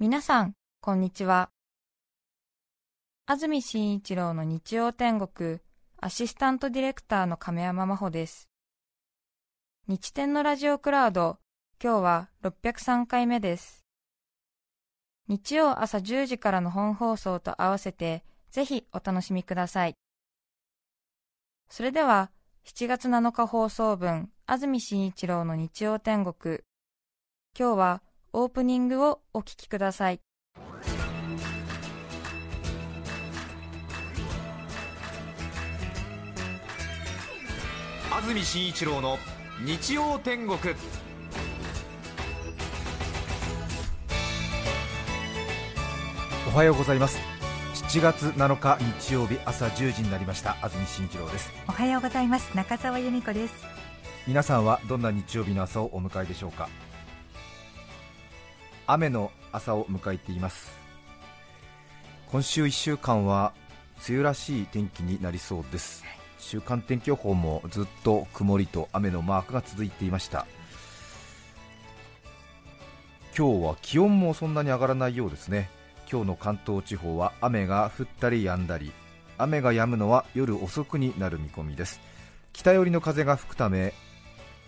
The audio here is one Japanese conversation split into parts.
皆さん、こんにちは。安住紳一郎の日曜天国、アシスタントディレクターの亀山真帆です。日天のラジオクラウド、今日は603回目です。日曜朝10時からの本放送と合わせて、ぜひお楽しみください。それでは、7月7日放送分、安住紳一郎の日曜天国。今日は、オープニングをお聞きください。安住紳一郎の日曜天国。おはようございます。7月7日日曜日朝1時になりました。安住紳一郎です。おはようございます。中澤由美子です。皆さんはどんな日曜日の朝をお迎えでしょうか？雨の朝を迎えています。今週1週間は梅雨らしい天気になりそうです。週間天気予報もずっと曇りと雨のマークが続いていました。今日は気温もそんなに上がらないようですね。今日の関東地方は雨が降ったり止んだり。雨が止むのは夜遅くになる見込みです。北寄りの風が吹くため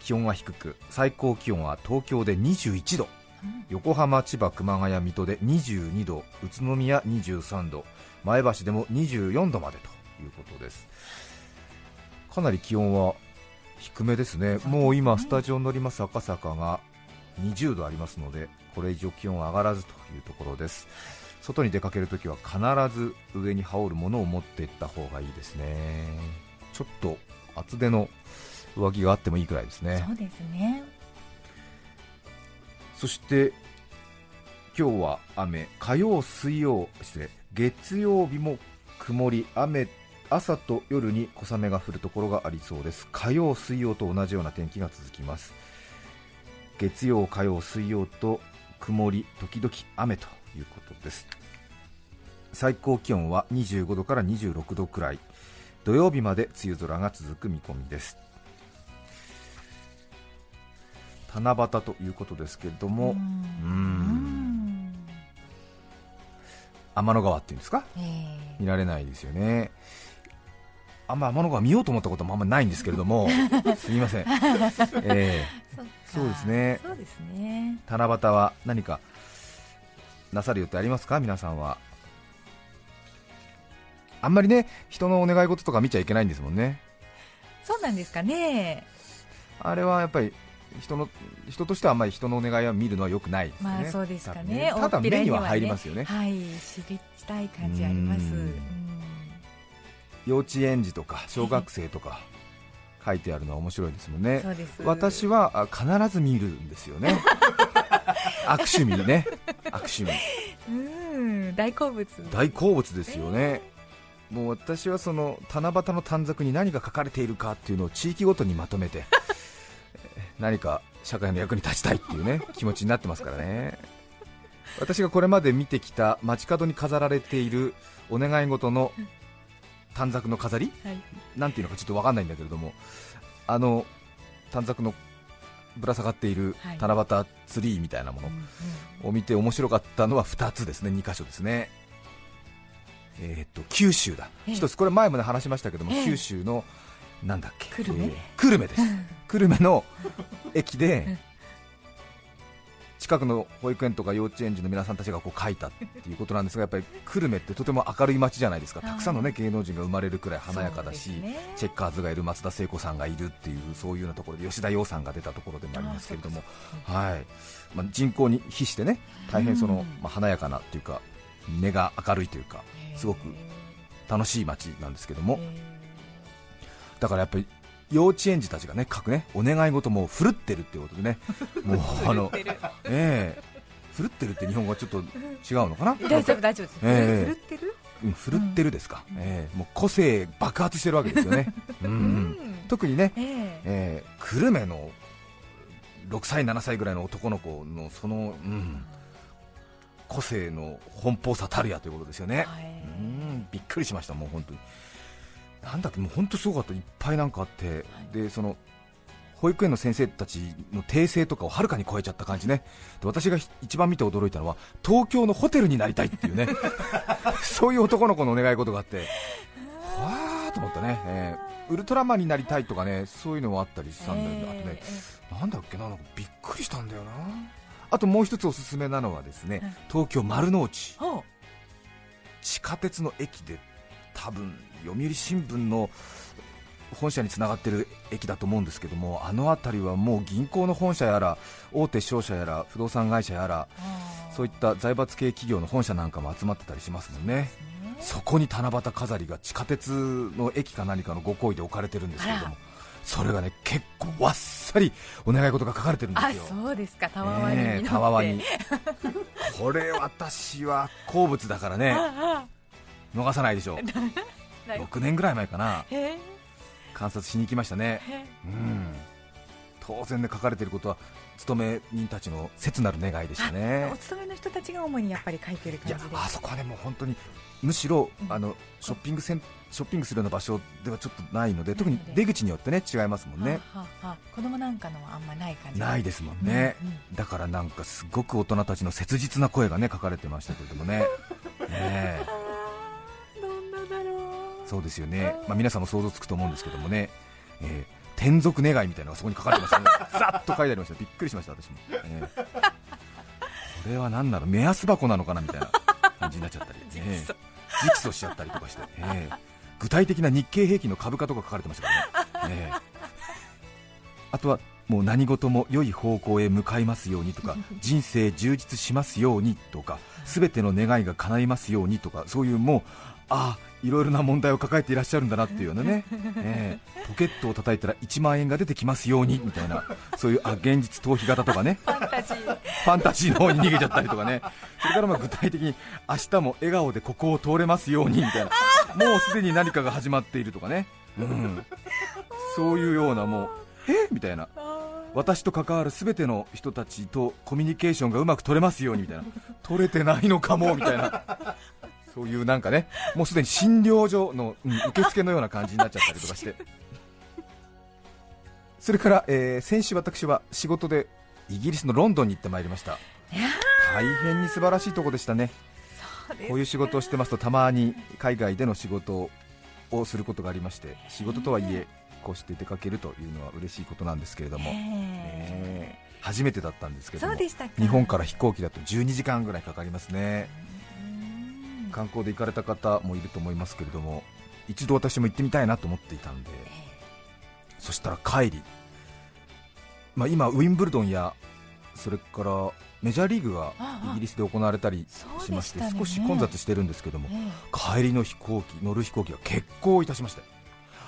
気温は低く最高気温は東京で21度。横浜、千葉、熊谷、水戸で22度、宇都宮23度、前橋でも24度までということです。かなり気温は低めですね、もう今、スタジオに乗ります赤坂が20度ありますので、これ以上気温上がらずというところです。外に出かけるときは必ず上に羽織るものを持っていった方がいいですね。ちょっと厚手の上着があってもいいくらいですね。そうですねそして今日は雨、火曜、水曜、失礼月曜日も曇り、雨、朝と夜に小雨が降るところがありそうです。火曜、水曜と同じような天気が続きます。月曜、火曜、水曜と曇り、時々雨ということです。最高気温は25度から26度くらい、土曜日まで梅雨空が続く見込みです。七夕ということですけれども、うん。天の川っていうんですか、えー、見られないですよね。あんま天の川見ようと思ったこともあんまりないんですけれども、すみません、えー、そうですね。そうですね。七夕は何かなさる予定ありますか、皆さんは。あんまりね人のお願い事とか見ちゃいけないんですもんね。そうなんですかね。あれはやっぱり人の人としてはあんまり人のお願いは見るのはよくないですね、まあ、そうですかね。ただ目には入りますよね、はい知りたい感じあります。幼稚園児とか小学生とか書いてあるのは面白いですもんね、私は必ず見るんですよね。悪趣味ね。悪趣味。うん。大好物。大好物ですよね、もう私はその七夕の短冊に何が書かれているかっていうのを地域ごとにまとめて何か社会の役に立ちたいっていうね 気持ちになってますからね。私がこれまで見てきた街角に飾られているお願い事の短冊の飾り、はい、なんていうのかちょっと分かんないんだけれどもあの短冊のぶら下がっている七夕ツリーみたいなもの。を見て面白かったのは2つですね、2箇所ですね、えー、っと九州だ、1つこれ前も、ね、話しましたけども、九州のなんだっけ？久留米、です。久留米の 駅で近くの保育園とか幼稚園児の皆さんたちがこう書いたっていうことなんですがやっぱり久留米ってとても明るい街じゃないですか。たくさんの、ね、芸能人が生まれるくらい華やかだし、ね、チェッカーズがいる松田聖子さんがいるっていうそういうようなところで吉田羊さんが出たところでもありますけれども、はい。まあ、人口に比してね大変その、まあ、華やかなというか目が明るいというかすごく楽しい街なんですけども。だからやっぱり幼稚園児たちがね書くねお願い事もふるってるっていうことでね、もうあの、ええ。ふるってるって日本語はちょっと違うのかな？大丈夫大丈夫です、えー、ふるってる？うん、ふるってるですか、うん、えー、もう個性爆発してるわけですよね、うん、特にね、えー、えー、久留米の6歳、7歳ぐらいの男の子のその、うん、個性の奔放さたるやということですよね、うん。びっくりしました、もう本当に。なんだっけもう本当すごかった。いっぱいなんかあって、でその保育園の先生たちの訂正とかをはるかに超えちゃった感じね。で私が一番見て驚いたのは東京のホテルになりたいっていうね。そういう男の子のお願い事があって。わーと思ったね、えー、ウルトラマンになりたいとかねそういうのもあったりしたんだよ、えー、あとね、なんだっけななんかびっくりしたんだよな。あともう一つおすすめなのはですね、東京丸の内。地下鉄の駅で多分読売新聞の本社につながっている駅だと思うんですけどもあの辺りはもう銀行の本社やら大手商社やら不動産会社やらそういった財閥系企業の本社なんかも集まってたりしますもんね。そこに七夕飾りが地下鉄の駅か何かのご厚意で置かれてるんですけれどもそれがね結構わっさりお願い事が書かれてるんですよ。そうですか。たわわに、ね、たわわに。これ私は好物だからね逃さないでしょう。6年ぐらい前かな。観察しに行きましたね、うん、当然ね書かれていることは勤め人たちの切なる願いでしたね。お勤めの人たちが主にやっぱり書いてる感じであそこはねもう本当にむしろ、うん、あのショッピングセンショッピングするような場所ではちょっとないので特に出口によってね違いますもんね、はあはあ、子供なんかのはあんまない感じないですもんね、うんうん、だからなんかすごく大人たちの切実な声がね書かれてましたけれどもね。ねそうですよね、まあ、皆さんも想像つくと思うんですけどもね、えー、転属願いみたいなのがそこに書かれてましたね、ざっと書いてありました、びっくりしました、私も、えー、これは何なの、目安箱なのかな？みたいな感じになっちゃったり、ね、直訴しちゃったりとかして、えー、具体的な日経平均の株価とか書かれてましたからね。えー、あとはもう何事も良い方向へ向かいますようにとか 人生充実しますようにとか全ての願いが叶いますようにとかそういうもうああいろいろな問題を抱えていらっしゃるんだなっていうようなね、えー、ポケットを叩いたら1万円が出てきますようにみたいな、そういうあ現実逃避型とかね、ファンタジー。ファンタジーの方に逃げちゃったりとかね、それからまあ具体的に明日も笑顔でここを通れますようにみたいな、もうすでに何かが始まっているとかね、うん、そういうような、もう、え？みたいな。私と関わる全ての人たちとコミュニケーションがうまく取れますようにみたいな。取れてないのかもみたいなそういうなんかね、もうすでに診療所の、うん、受付のような感じになっちゃったりとかして、それから、えー、先週私は仕事でイギリスのロンドンに行ってまいりました。大変に素晴らしいとこでしたね。こういう仕事をしてますとたまに海外での仕事をすることがありまして仕事とはいえこうして出かけるというのは嬉しいことなんですけれども、えー、初めてだったんですけども。日本から飛行機だと12時間ぐらいかかりますね。観光で行かれた方もいると思いますけれども一度私も行ってみたいなと思っていたんで、そしたら帰り、まあ、今、ウィンブルドンやそれからメジャーリーグがイギリスで行われたりしまして、少し混雑してるんですけども、帰りの飛行機、乗る飛行機が欠航いたしまして、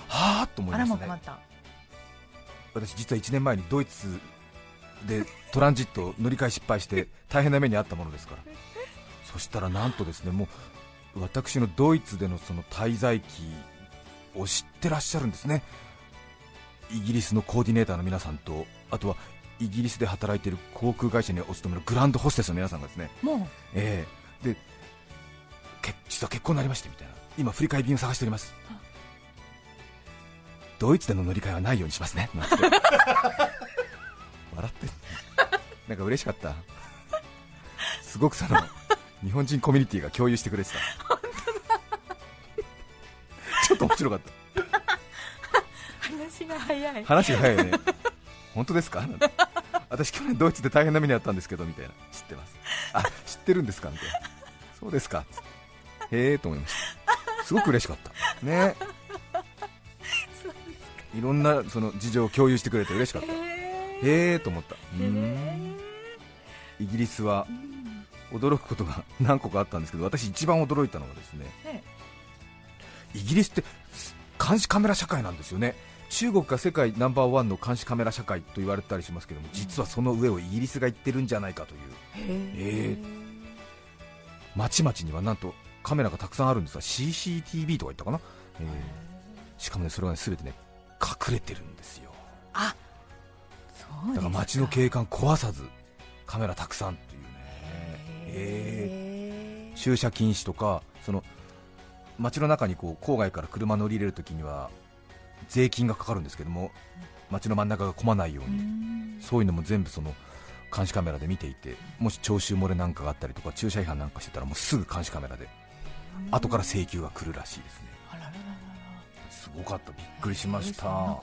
はあと思いましたね。私実は1年前にドイツで トランジット乗り換え失敗して大変な目に遭ったものですから。そしたらなんとですねもう私のドイツでのその滞在期を知ってらっしゃるんですね、イギリスのコーディネーターの皆さんと、あとはイギリスで働いている航空会社にお勤めのグランドホステスの皆さんがですね、もう。えー、で実は結婚になりましてみたいな、今、振り替え便を探しております、ドイツでの乗り換えはないようにしますね、なんて。笑って、なんか嬉しかった、すごくその日本人コミュニティが共有してくれてたと面白かった。話が早い。話が早いね。本当ですか？私去年ドイツで大変な目にあったんですけどみたいな。知ってます。あ知ってるんですか？みたいな。そうですか？へえと思いました。すごく嬉しかった。ね。いろんなその事情を共有してくれて嬉しかった。へえと思った。イギリスは驚くことが何個かあったんですけど私一番驚いたのはですね、イギリスって監視カメラ社会なんですよね。中国が世界ナンバーワンの監視カメラ社会と言われたりしますけども実はその上をイギリスが行ってるんじゃないかという、えー、町々にはなんとカメラがたくさんあるんですが CCTV とか言ったかな、えー、しかもねそれがね全てね隠れてるんですよ。あそうだから街の景観壊さずカメラたくさんえー、駐車禁止とかその街の中にこう郊外から車乗り入れるときには税金がかかるんですけども街の真ん中が混まないようにそういうのも全部その監視カメラで見ていてもし徴収漏れなんかがあったりとか駐車違反なんかしてたらもうすぐ監視カメラで後から請求が来るらしいですね。すごかった。びっくりしました、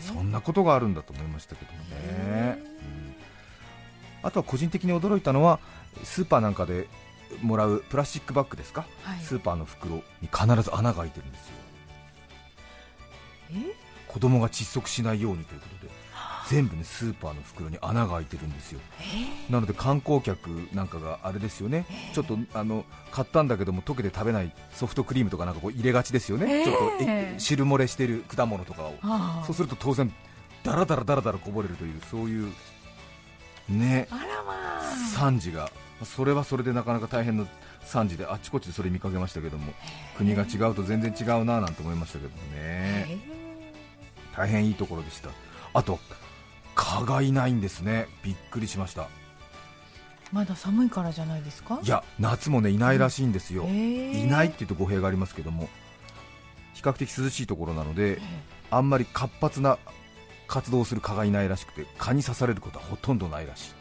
そんなことがあるんだと思いましたけどね、うん、あとは個人的に驚いたのはスーパーなんかでもらうプラスチックバッグですか、はい、スーパーの袋に必ず穴が開いてるんですよ。子供が窒息しないようにということで全部ねスーパーの袋に穴が開いてるんですよ、なので観光客なんかがあれですよね、ちょっとあの買ったんだけども溶けて食べないソフトクリームとかなんかこう入れがちですよね、ちょっと汁漏れしてる果物とかを、そうすると当然だらだらだらだらこぼれるというそういうね、惨事がそれはそれでなかなか大変な惨事であっちこっちでそれ見かけましたけども国が違うと全然違うななんて思いましたけどもね。大変いいところでした。あと蚊がいないんですね。びっくりしました。まだ寒いからじゃないですか？いや夏もねいないらしいんですよ、いないっていうと語弊がありますけども比較的涼しいところなのであんまり活発な活動する蚊がいないらしくて蚊に刺されることはほとんどないらしい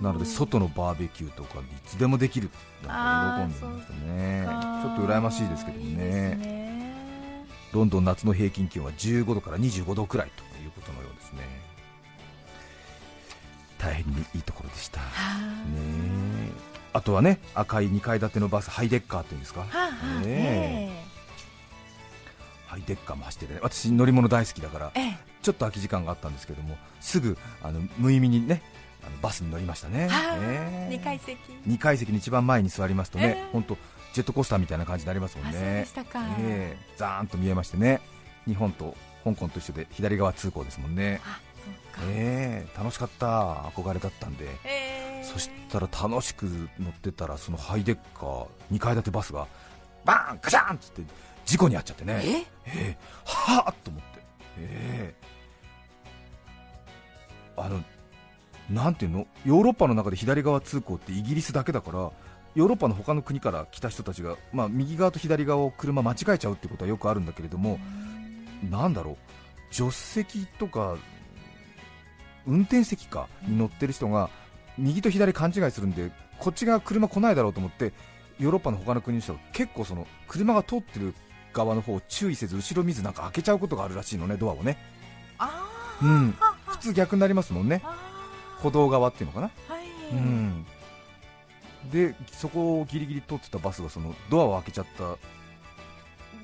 なので外のバーベキューとかいつでもできるなんか喜んでましたねちょっと羨ましいですけどね、ね、ロンドン夏の平均気温は15度から25度くらいということのようですね。大変にいいところでした。ねあとはね赤い2階建てのバスハイデッカーっていうんですか、ねハイデッカーも走ってて、ね、私乗り物大好きだから、ちょっと空き時間があったんですけどもすぐあの無意味にねあのバスに乗りましたね、えー、2階席。2階席に一番前に座りますとね、本、え、当、ジェットコースターみたいな感じになりますもんね、えー、ザーンと見えましてね、日本と香港と一緒で左側通行ですもんね、えー、楽しかった、憧れだったんで、えー、そしたら楽しく乗ってたら、そのハイデッカー、2階建てバスがバーン、カシャンっつって事故に遭っちゃってね、え？ー、はあと思って。えー、あのなんていうの？ヨーロッパの中で左側通行ってイギリスだけだからヨーロッパの他の国から来た人たちが、まあ、右側と左側を車間違えちゃうってことはよくあるんだけれども、なんだろう？助手席とか運転席かに乗ってる人が右と左勘違いするんでこっち側車来ないだろうと思ってヨーロッパの他の国の人は結構その車が通ってる側の方を注意せず後ろ見ずなんか開けちゃうことがあるらしいのねドアをね。うん、普通逆になりますもんね歩道側っていうのかな、はい、うん、でそこをギリギリ通ってたバスがそのドアを開けちゃった。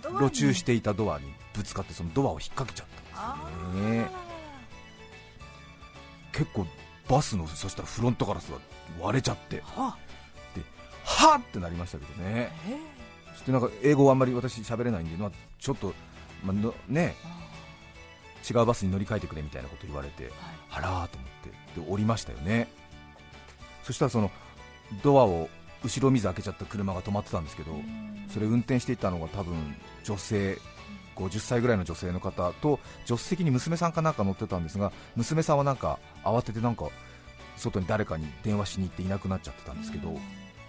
路駐していたドアにぶつかってそのドアを引っ掛けちゃったんですね。結構バスのそしたらフロントガラスが割れちゃって。は。ではってなりましたけどね。そしてなんか英語はあんまり私喋れないんで、まあ、ちょっと、まあ、ね違うバスに乗り換えてくれみたいなこと言われて、はい、あらーと思ってで降りましたよね。そしたらそのドアを後ろ水開けちゃった車が止まってたんですけどそれ運転していたのが多分女性50歳ぐらいの女性の方と助手席に娘さんかなんか乗ってたんですが娘さんはなんか慌ててなんか外に誰かに電話しに行っていなくなっちゃってたんですけど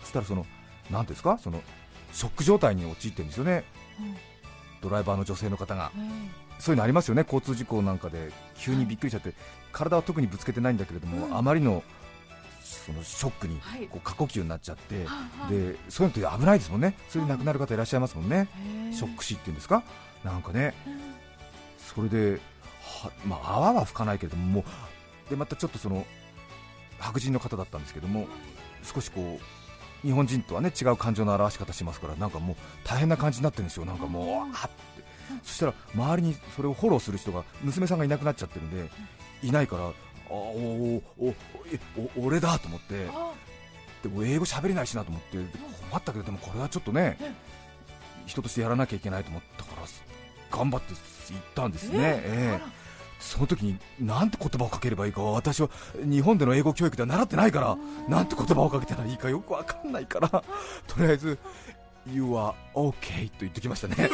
そしたらその何ですか？そのショック状態に陥ってるんですよね、ドライバーの女性の方が、そういうのありますよね、交通事故なんかで。急にびっくりしちゃって、体は特にぶつけてないんだけれども、あまりのそのショックにこう過呼吸になっちゃって、でそういうのって危ないですもんね、それで亡くなる方いらっしゃいますもんね、ショック死っていうんですか、なんかね、それで、はまあ、泡は吹かないけれども、もうでまたちょっとその白人の方だったんですけども、少しこう日本人とはね違う感情の表し方しますから、なんかもう大変な感じになってるんですよ、なんかもう、あってそしたら周りにそれをフォローする人が娘さんがいなくなっちゃってるんでいないからあおおおお俺だと思ってでも英語喋れないしなと思って困ったけどでもこれはちょっとね人としてやらなきゃいけないと思ったから頑張って行ったんですね。えーその時になんて言葉をかければいいか私は日本での英語教育では習ってないからなんて言葉をかけたらいいかよくわかんないからとりあえず You are okay と言ってきましたね。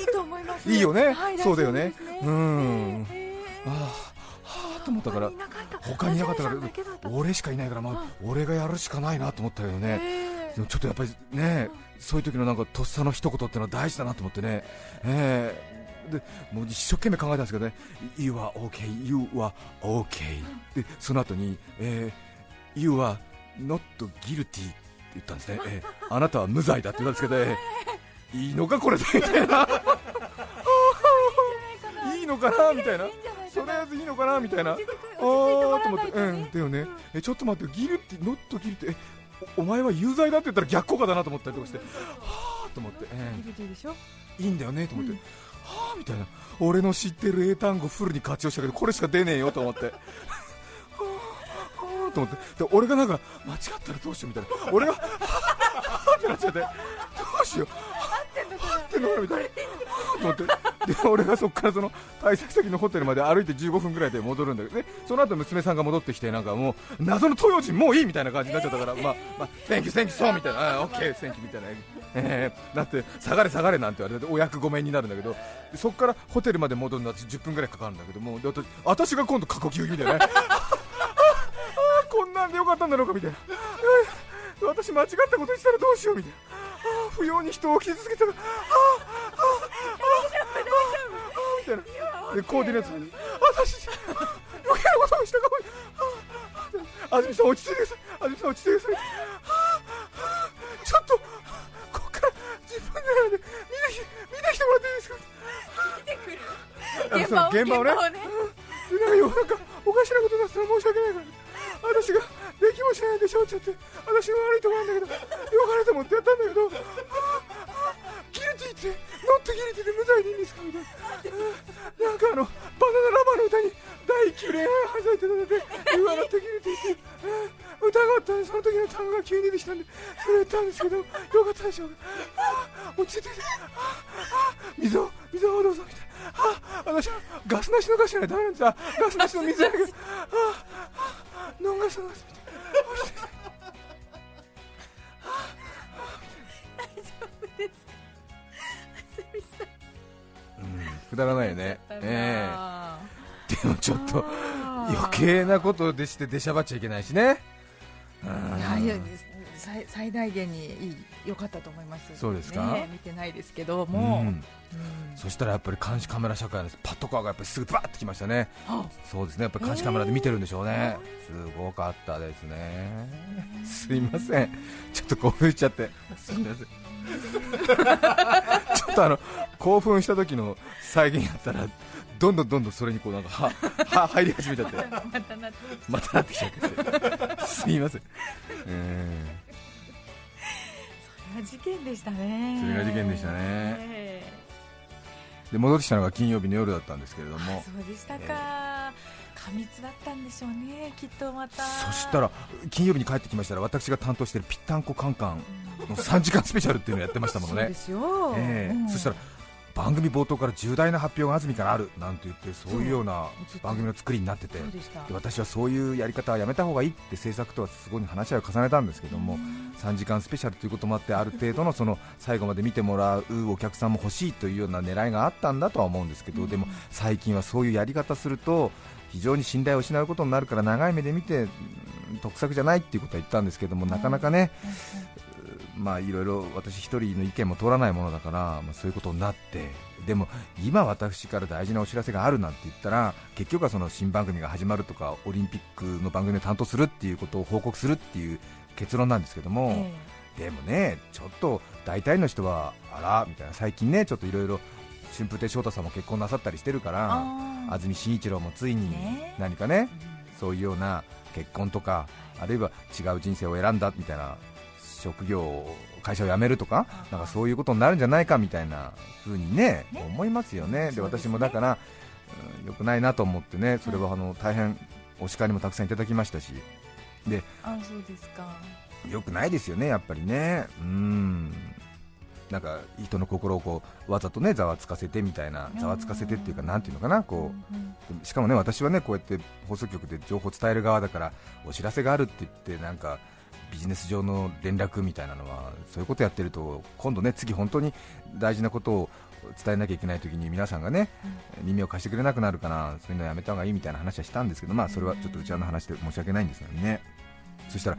いいと思います。いいよね、はい、そうだよね、うん、ああはあと思ったから他にいなかった。から俺しかいないから、まあ、俺がやるしかないなと思ったけどねでもちょっとやっぱりねそういう時のなんかとっさの一言ってのは大事だなと思ってね、えー、でもう一生懸命考えたんですけどね。You are okay, you are okay でその後に、えー、You are not guilty 言ったんですね、えー、あなたは無罪だって言ったんですけど、えー、いいのかこれでみたいな。いいのかなみたいな。とりあえずいいのかなみたいな。あーと思って。うんだよね。えちょっと待ってギルってノットギルってえおお前は有罪だって言ったら逆効果だなと思ったりとかして。はあと思って、いいんだよねと思って、はあみたいな。俺の知ってる英単語フルに活用したけどこれしか出ねえよと思ってと思ってで俺がなんか間違ったらどうしようみたいな。俺がはあってなっちゃって。どうしよう。はってんのかな。みたいなと思って。で俺がそこからその滞在先のホテルまで歩いて15分ぐらいで戻るんだけど。ねその後娘さんが戻ってきてなんかもう謎の東洋人もういいみたいな感じになっちゃったから、まあ、まあ、Thank you, thank you, so みたいな、OK, thank you みたいな、えー、だって下がれ下がれなんて言われてお役御免になるんだけど。そこからホテルまで戻るのは10分ぐらいかかるんだけども。で私が今度過呼吸気味でね。こんなんでよかったんだろうかみたいな、私間違ったことしたらどうしようみたいな。あー不要に人を傷つけたら。あーあーあーああみたいなでコーディネートさんに私余計なことをしたかもあーあー安住さん落ち着いてください安住さん落ち着いてくださいあーあーちょっとここから自分なので見てきて見てきてもらっていいですかあのその現場をねでなんかよなんかおかしなことになってたら申し訳ないから私ができもしないでしょっちゃって私の悪いところなんだけどよかれと思ってやったんだけどあーあーギルティってノットギルティで無罪でいいんですかみたいななんかあのバナナラバーの歌に第一期恋愛犯罪って出てて言わなくてギルティってあー歌があったんでその時の単語が急に出てきたんでそれ言ったんですけどよかったでしょう。かあ落ち着いて。あーあー水を水をどうぞみたいなあ私はガスなしのガスじゃないダメなんですガスなしの水だけ。ああーノンガスのガスみたいな落ち着いてうんくだらないよねえーでもちょっと余計なことでして出しゃばっちゃいけないしねいやいや最最大限に良かったと思います。そうですか？ね見てないですけども、うん。う。ん。そしたらやっぱり監視カメラ社会ですパトカーがやっぱりすぐバーってきましたね。あ。そうですね。やっぱり監視カメラで見てるんでしょうね、すごかったですね。すいません。ちょっと興奮しちゃって。すいません。ちょっとあの興奮した時の再現やったらどんどんどんどんそれにこうなんかはは入り始めちゃって。またなってきちゃってすいません、えそれは事件でしたね。それが事件でしたね。えーで戻ってきたのが金曜日の夜だったんですけれどえもそうでしたか、過密だったんでしょうねきっとまた。そしたら金曜日に帰ってきましたら私が担当しているぴったんこカンカンの3時間スペシャルっていうのをやってましたものね。そうですよ、ええ。うん。そしたら番組冒頭から重大な発表が安住からあるなんて言ってそういうような番組の作りになってて私はそういうやり方はやめた方がいいって制作とはすごい話し合いを重ねたんですけども3時間スペシャルということもあってある程度のその最後まで見てもらうお客さんも欲しいというような狙いがあったんだとは思うんですけどでも最近はそういうやり方すると非常に信頼を失うことになるから長い目で見てうん得策じゃないっていうことは言ったんですけどもなかなかねまあいろいろ私一人の意見も通らないものだから、まあ、そういうことになってでも今私から大事なお知らせがあるなんて言ったら結局はその新番組が始まるとかオリンピックの番組を担当するっていうことを報告するっていう結論なんですけども、えでもねちょっと大体の人はあらみたいな最近ねちょっといろいろ春風亭昇太さんも結婚なさったりしてるから安住紳一郎もついにね。何かねそういうような結婚とかあるいは違う人生を選んだみたいな職業を会社を辞めるとかなんかそういうことになるんじゃないかみたいな風にねね。思いますよね。でね。私もだからうん良くないなと思ってねそれはあの大変お叱りもたくさんいただきましたし。あそうですか。良くないですよねやっぱりね。うん。なんか人の心をこうわざとねざわつかせてみたいなざわつかせてっていうかなんていうのかなこう。うんしかもね私はねこうやって放送局で情報を伝える側だからお知らせがあるって言ってなんかビジネス上の連絡みたいなのはそういうことやってると今度ね次本当に大事なことを伝えなきゃいけない時に皆さんがね耳を貸してくれなくなるからそういうのやめた方がいいみたいな話はしたんですけどまあそれはちょっとうちわの話で申し訳ないんですよね。そしたら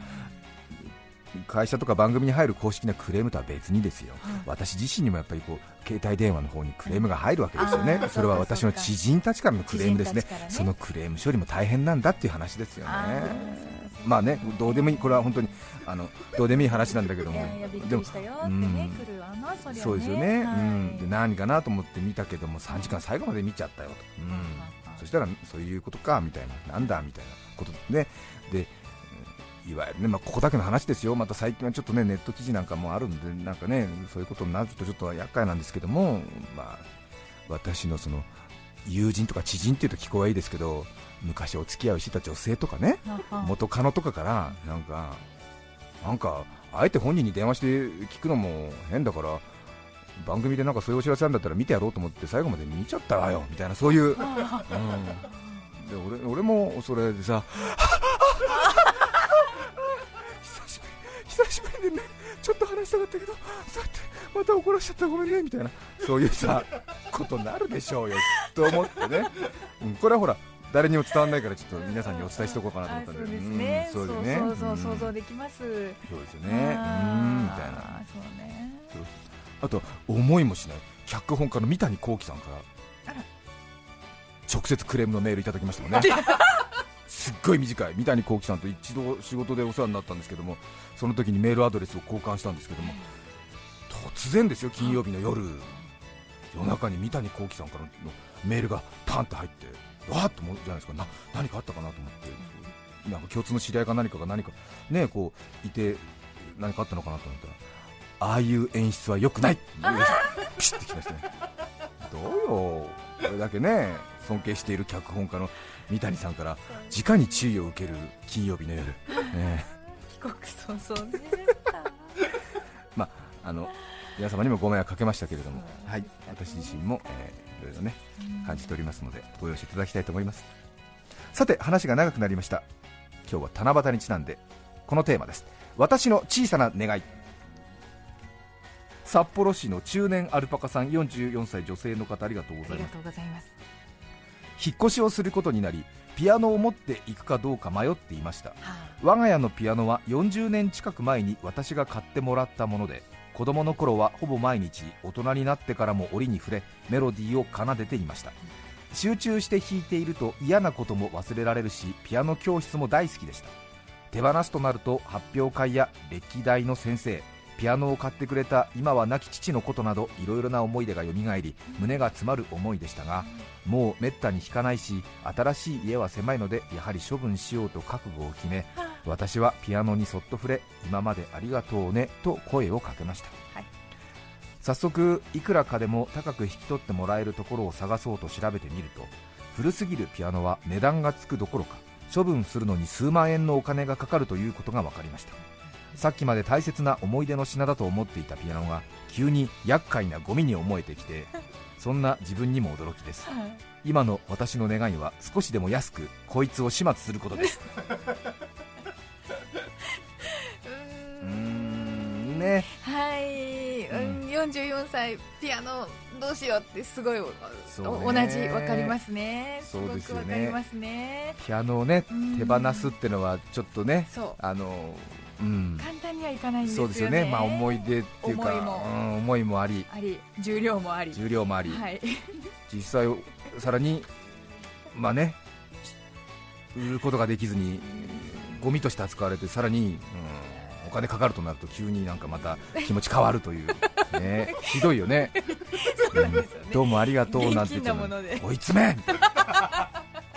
会社とか番組に入る公式なクレームとは別にですよ、はい。私自身にもやっぱりこう携帯電話の方にクレームが入るわけですよね、それは私の知人たちからのクレームですね。ね。そのクレーム処理も大変なんだっていう話ですよねまあねどうでもいいこれは本当にあのどうでもいい話なんだけども。でもそうですよね、はい。うん、で何かなと思って見たけども3時間最後まで見ちゃったよと、うん、そしたらそういうことかみたいな。なんだみたいなことで。でうんいわゆるね、まあ、ここだけの話ですよ、また最近はちょっとねネット記事なんかもあるんで、なんかねそういうことになるとちょっと厄介なんですけども、まあ、私のその友人とか知人っていうと聞こえはいいですけど、昔お付き合いをしてた女性とかね、元カノとかから、なんか、なんか、あえて本人に電話して聞くのも変だから、番組でなんかそういうお知らせなんだったら見てやろうと思って最後まで見ちゃったわよみたいな、そういう、うん、で俺俺もそれでさ、久しぶり、久しぶりでね、ちょっと話したかったけど、そうやってまた怒らしちゃったごめんねみたいな、そういうさ、ことになるでしょうよと思ってね、うん、これはほら、誰にも伝わらないからちょっと皆さんにお伝えしておこうかなと思ったんで、うですね、うんそうですねそうそううん想像できます、そうですよね、うんみたいな。そうね。あと思いもしない。脚本家の三谷幸喜さんから直接クレームのメールいただきましたもんね。すっごい短い。三谷幸喜さんと一度仕事でお世話になったんですけどもその時にメールアドレスを交換したんですけども突然ですよ金曜日の夜。夜中に三谷幸喜さんからのメールがパンと入ってわーっと思うじゃないですか。な何かあったかなと思って。なんか共通の知り合いか何かが何かねこういて何かあったのかなと思ったらああいう演出は良くないピシッてきましたね。どうよ。これだけね尊敬している脚本家の三谷さんから直に注意を受ける金曜日の夜、ね帰国早々ね。まああの皆様にもご迷惑かけましたけれども、うんはい、私自身も、えーいろいろね感じておりますのでご容赦いただきたいと思います。さて話が長くなりました。今日は七夕にちなんでこのテーマです。私の小さな願い。札幌市の中年アルパカさん44歳女性の方ありがとうございます。とうございます。引っ越しをすることになりピアノを持っていくかどうか迷っていました。は我が家のピアノは40年近く前に私が買ってもらったもので子供の頃はほぼ毎日大人になってからも折に触れメロディーを奏でていました。集中して弾いていると嫌なことも忘れられるしピアノ教室も大好きでした。手放すとなると発表会や歴代の先生ピアノを買ってくれた今は亡き父のことなどいろいろな思い出がよみがえり胸が詰まる思いでしたがもうめったに弾かないし新しい家は狭いのでやはり処分しようと覚悟を決め私はピアノにそっと触れ今までありがとうねと声をかけました、はい。早速いくらかでも高く引き取ってもらえるところを探そうと調べてみると古すぎるピアノは値段がつくどころか処分するのに数万円のお金がかかるということが分かりました。さっきまで大切な思い出の品だと思っていたピアノが急に厄介なゴミに思えてきて そんな自分にも驚きです。はい。今の私の願いは少しでも安くこいつを始末することです はい、うん、44歳ピアノどうしようってすごい、同じわかりますね。そうですよね。くわかりますね。ピアノをねうん。手放すってのはちょっとねあのうん。簡単にはいかないんですよね。そうですよね。まあ思い出っていうか思いも。うん、思いもあり。あり。重量もあり。重量もあり、はい。実際さらにまあね売ることができずにゴミとして扱われてさらに、うん、お金かかるとなると急になんかまた気持ち変わるという、ね、ひどいよね。そうなんどうもありがとうなんて言って追い詰め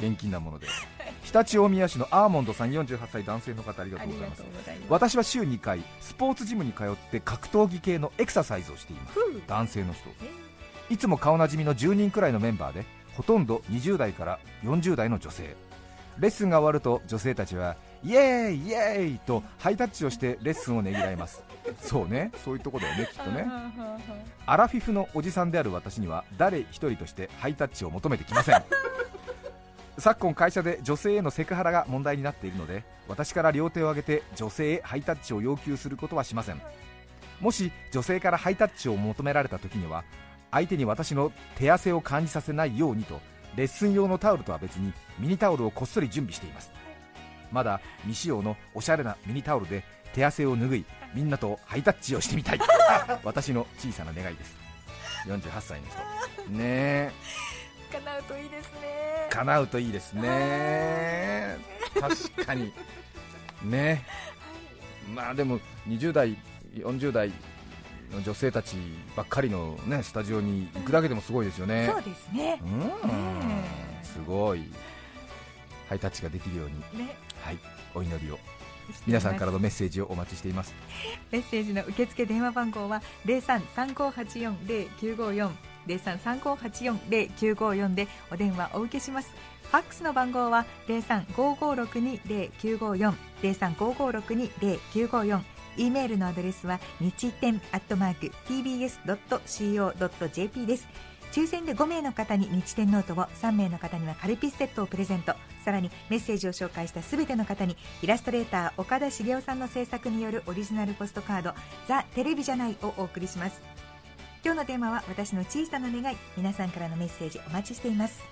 現金なもので。常陸大宮市のアーモンドさん48歳男性の方ありがとうございます。私は週2回スポーツジムに通って格闘技系のエクササイズをしています。男性の人。えいつも顔なじみの10人くらいのメンバーでほとんど20代から40代の女性。レッスンが終わると女性たちはイエーイイエーイとハイタッチをしてレッスンをねぎらいます。そうね。そういうとこだよね きっとね。アラフィフのおじさんである私には誰一人としてハイタッチを求めてきません。昨今会社で女性へのセクハラが問題になっているので私から両手を挙げて女性へハイタッチを要求することはしません。もし女性からハイタッチを求められた時には相手に私の手汗を感じさせないようにとレッスン用のタオルとは別にミニタオルをこっそり準備していますまだ未使用のおしゃれなミニタオルで手汗を拭いみんなとハイタッチをしてみたい。私の小さな願いです。48歳の人。ねえ。叶うといいですね。叶うといいですね。確かに。ねまあでも20代40代の女性たちばっかりのねスタジオに行くだけでもすごいですよね。そうですね。うん。ねすごい。ハイタッチができるように。ねはいお祈りを。皆さんからのメッセージをお待ちしています。メッセージの受付電話番号は零三三五八四零九五四。零三三五八四零九五四でお電話お受けします。ファックスの番号は零三五五六二零九五四。零三五五六二零九五四。E メールのアドレスは日天アットマーク tbs ドット co ドット jp です。抽選で5名の方に日天ノートを3名の方にはカルピスセットをプレゼント。さらにメッセージを紹介したすべての方にイラストレーター岡田茂雄さんの制作によるオリジナルポストカード「ザ・テレビじゃない」をお送りします。今日のテーマは私の小さな願い。皆さんからのメッセージお待ちしています。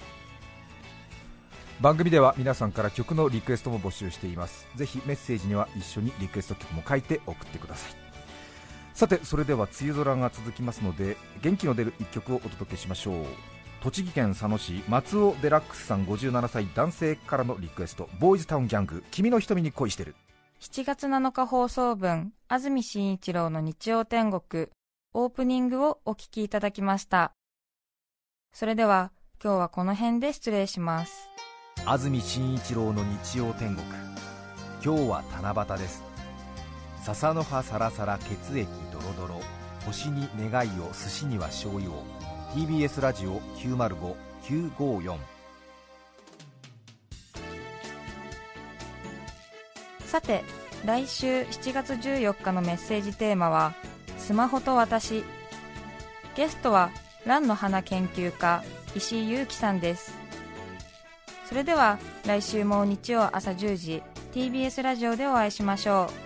番組では皆さんから曲のリクエストも募集しています。ぜひメッセージには一緒にリクエスト曲も書いて送ってください。さてそれでは梅雨空が続きますので元気の出る一曲をお届けしましょう。栃木県佐野市松尾デラックスさん57歳男性からのリクエスト。ボーイズタウンギャング君の瞳に恋してる。7月7日放送分安住紳一郎の日曜天国。オープニングをお聞きいただきました。それでは今日はこの辺で失礼します。安住紳一郎の日曜天国。今日は七夕です笹の葉サラサラ血液ドロドロ。星に願いを寿司には醤油を TBS ラジオ905954さて来週7月14日のメッセージテーマは「スマホと私」ゲストは蘭の花研究家石井裕樹さんです。それでは来週も日曜朝10時 TBS ラジオでお会いしましょう。